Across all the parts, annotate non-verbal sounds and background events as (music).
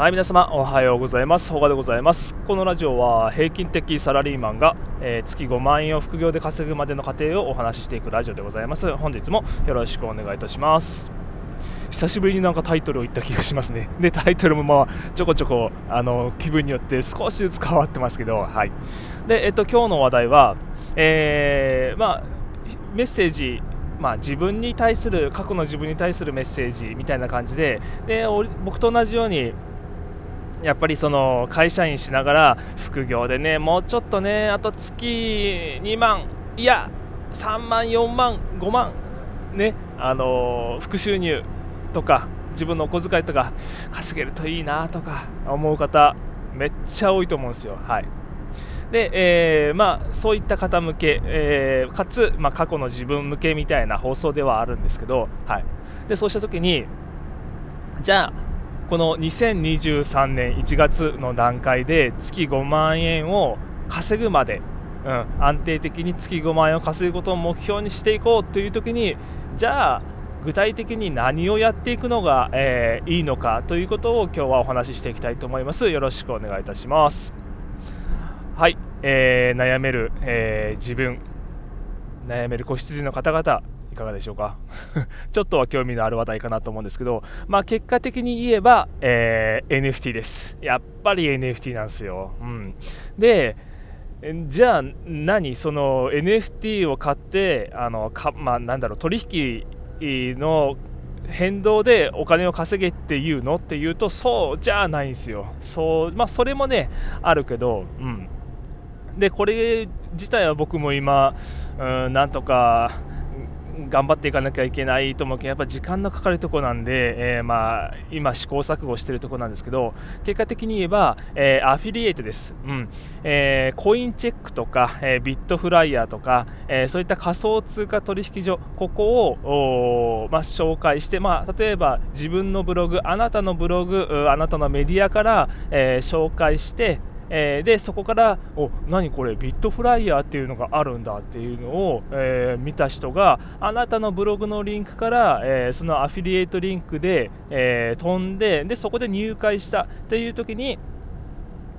はい皆様おはようございます。ほがでございます。このラジオは平均的サラリーマンが、えー、月5万円を副業で稼ぐまでの過程をお話ししていくラジオでございます。本日もよろしくお願いいたします。久しぶりになんかタイトルを言った気がしますね。(laughs) でタイトルもまあちょこちょこあの気分によって少しずつ変わってますけどはい。でえっと今日の話題はえー、まあメッセージまあ、自分に対する過去の自分に対するメッセージみたいな感じでで僕と同じようにやっぱりその会社員しながら副業でねもうちょっとねあと月2万いや3万4万5万ねあの副収入とか自分のお小遣いとか稼げるといいなとか思う方めっちゃ多いと思うんですよ。はい。で、えー、まあ、そういった方向け、えー、かつ、まあ、過去の自分向けみたいな放送ではあるんですけど、はい、でそうした時にじゃあこの2023年1月の段階で月5万円を稼ぐまで、うん、安定的に月5万円を稼ぐことを目標にしていこうという時にじゃあ具体的に何をやっていくのが、えー、いいのかということを今日はお話ししていきたいと思います。よろしくお願いいたします。はい、えー、悩める、えー、自分悩める子羊の方々かがでしょうか？(laughs) ちょっとは興味のある話題かなと思うんですけど、まあ、結果的に言えば、えー、NFT です。やっぱり NFT なんですよ、うん、でじゃあ何？その NFT を買ってあのか、まあ、なんだろう取引の変動でお金を稼げっていうの？っていうとそうじゃないんですよ。そうまあそれもねあるけどうん。でこれ自体は僕も今、うん、なんとか頑張っていかなきゃいけないと思うけどやっぱ時間のかかるとこなんで、えー、まあ今試行錯誤してるとこなんですけど結果的に言えば、えー、アフィリエイトです、うん。えー、コインチェックとか、えビットフライヤーとか、えそういった仮想通貨取引所ここを、まあ、紹介して、まあ、例えば自分のブログあなたのブログあなたのメディアから、え紹介してえー、でそこからお何これビットフライヤーっていうのがあるんだっていうのを、えー、見た人があなたのブログのリンクから、えー、そのアフィリエイトリンクで、え飛んででそこで入会したっていう時に、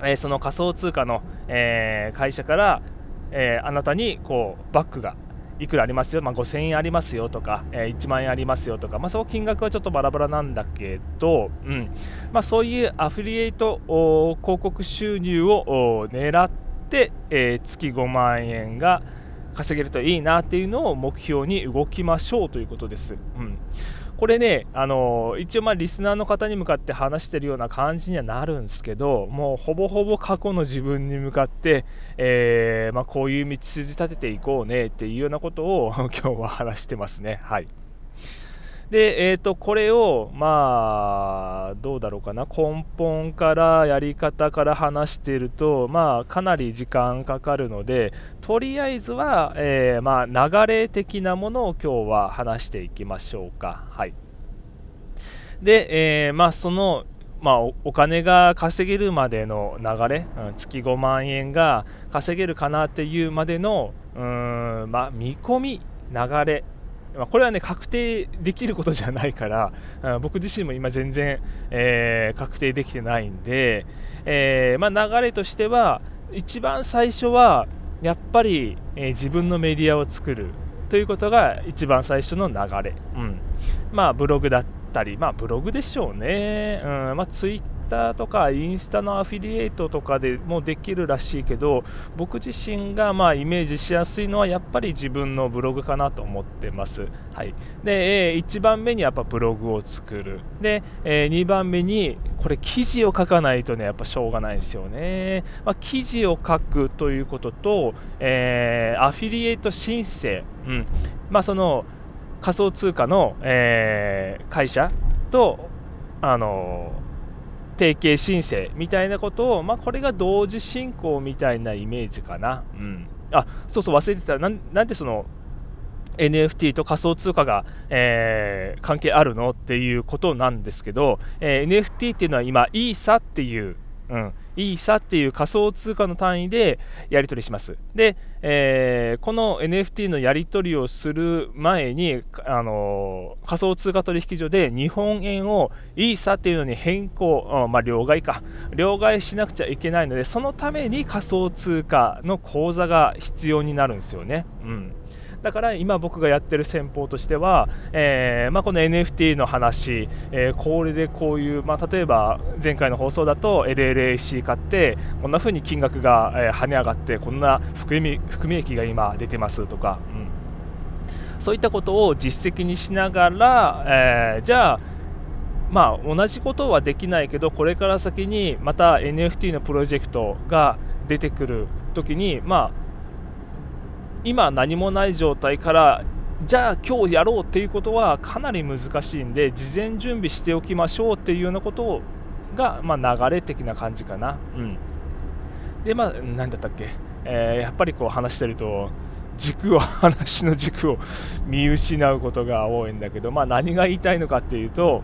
えその仮想通貨の、え会社から、えあなたにこうバックがいくらありますよ、まあ、5000円ありますよとか、え、1万円ありますよとか、まあ、その金額はちょっとバラバラなんだけど、うん。まあ、そういうアフリエイト広告収入を狙って、え、月5万円が稼げるといいなっていうのを目標に動きましょうということです。うん。これね、あの一応まあリスナーの方に向かって話してるような感じにはなるんですけどもうほぼほぼ過去の自分に向かって、えー、まあ、こういう道筋立てていこうねっていうようなことを (laughs) 今日は話してますね。はいで、えー、とこれをまあどうだろうかな根本からやり方から話しているとまあかなり時間かかるのでとりあえずは、えー、まあ、流れ的なものを今日は話していきましょうか。はいで、えー、まあ、そのまあ、お金が稼げるまでの流れ、うん、月5万円が稼げるかなっていうまでのうん、まあ、見込み流れまこれはね確定できることじゃないから、(laughs) 僕自身も今全然、えー、確定できてないんで、えー、まあ、流れとしては一番最初はやっぱり、えー、自分のメディアを作るということが一番最初の流れ、うん、まあブログだったりまあブログでしょうね、うん。まあ、ツイッターとかインスタのアフィリエイトとかでもできるらしいけど僕自身がまあイメージしやすいのはやっぱり自分のブログかなと思ってます。はい、で、1番目にやっぱブログを作るで、2番目にこれ記事を書かないとねやっぱしょうがないですよね。まあ、記事を書くということと、えー、アフィリエイト申請、うんまあ、その仮想通貨の、えー、会社とあの提携申請みたいなことを、まあ、これが同時進行みたいなイメージかな。うん、あそうそう忘れてた。なんでその NFT と仮想通貨が、えー、関係あるの？っていうことなんですけど、えー、NFT っていうのは今イーサっていう、うん。イーサっていう仮想通貨の単位でやり取りします。で、えー、この NFT のやり取りをする前に、あのー、仮想通貨取引所で日本円をイーサっていうのに変更、まあ、両替か、両替しなくちゃいけないので、そのために仮想通貨の口座が必要になるんですよね。うんだから今僕がやってる戦法としては、えー、まあ、この NFT の話、えー、これでこういう、まあ、例えば前回の放送だと LLAC 買ってこんな風に金額が、え跳ね上がってこんな含み含み益が今出てますとか、うん、そういったことを実績にしながら、えー、じゃあまあ、同じことはできないけどこれから先にまた NFT のプロジェクトが出てくる時に、まあ、今何もない状態からじゃあ今日やろうっていうことはかなり難しいんで事前準備しておきましょうっていうようなことが、まあ、流れ的な感じかな。うん、でまあ何だったっけ、えー、やっぱりこう話してると軸を話の軸を見失うことが多いんだけど、まあ、何が言いたいのかっていうと、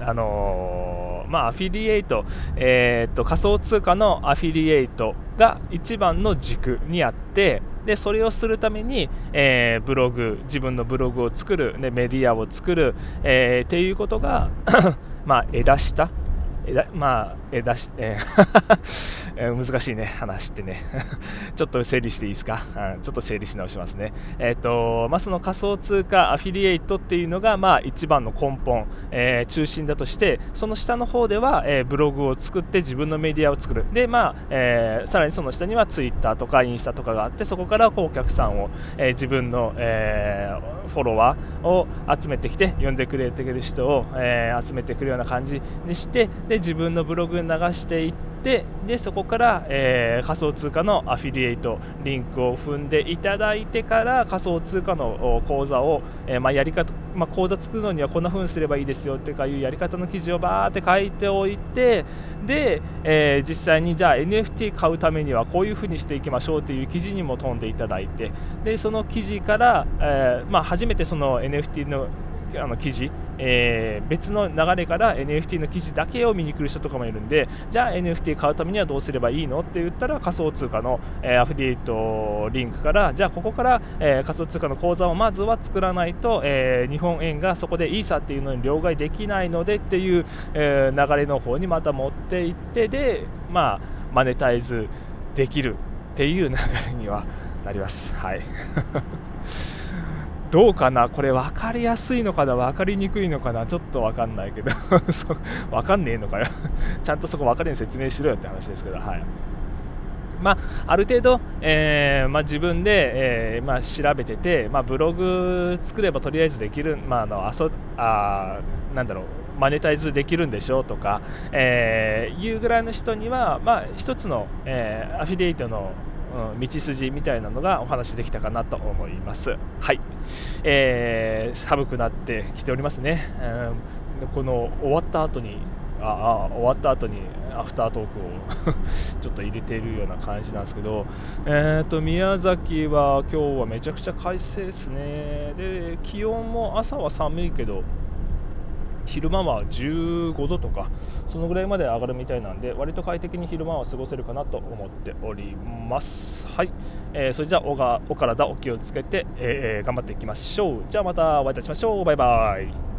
あのー、まあ、アフィリエイト、えー、っと仮想通貨のアフィリエイトが一番の軸にあってでそれをするために、えー、ブログ自分のブログを作る、ね、メディアを作る、えー、っていうことが (coughs) まあ枝下枝まあ枝し、え (laughs) ー、難しいね。話ってね。(laughs) ちょっと整理していいですか、うん、ちょっと整理し直しますね。えっ、ー、とまあその仮想通貨アフィリエイトっていうのがまあ一番の根本、えー、中心だとしてその下の方では、えブログを作って自分のメディアを作る。でまあ、えさらにその下にはツイッターとかインスタとかがあってそこからこうお客さんを、え自分の、えフォロワーを集めてきて呼んでくれてる人を、え集めてくるような感じにしてで自分のブログに流していってででそこから、えー、仮想通貨のアフィリエイトリンクを踏んでいただいてから仮想通貨の口座を、えー、まあ、やり方、まあ、口座作るのにはこんな風にすればいいですよっていうやり方の記事をバーって書いておいてで、えー、実際にじゃあ NFT 買うためにはこういう風にしていきましょうという記事にも飛んでいただいてでその記事から、えまあ、初めてその NFT のあの記事、えー、別の流れから NFT の記事だけを見に来る人とかもいるんでじゃあ NFT 買うためにはどうすればいいのって言ったら仮想通貨の、えー、アフィリエイトリンクからじゃあここから、えー、仮想通貨の口座をまずは作らないと、え日本円がそこでイーサっていうのに両替できないのでっていう、え流れの方にまた持っていってでまあマネタイズできるっていう流れにはなります。はいどうかな？これ分かりやすいのかな？分かりにくいのかな？ちょっと分かんないけど。(laughs) 分かんねえのかよ。(laughs) ちゃんとそこ分かるように説明しろよって話ですけど。はい。まあ、ある程度、えーまあ、自分で、えーまあ、調べてて、まあ、ブログ作ればとりあえずできる、まあ、あのあそあなんだろうマネタイズできるんでしょうとか、えー、いうぐらいの人には、まあ、一つの、えー、アフィリエイトのうん、道筋みたいなのがお話できたかなと思います。はい、えー、寒くなってきておりますね。うん、この終わった後にああ終わった後にアフタートークを (laughs) ちょっと入れているような感じなんですけど、えーと、宮崎は今日はめちゃくちゃ快晴ですねで気温も朝は寒いけど昼間は15度とかそのぐらいまで上がるみたいなんで割と快適に昼間は過ごせるかなと思っております。はい、えー、それじゃあおがお体お気をつけて、えー、頑張っていきましょう。じゃあまたお会いいたしましょう。バイバイ。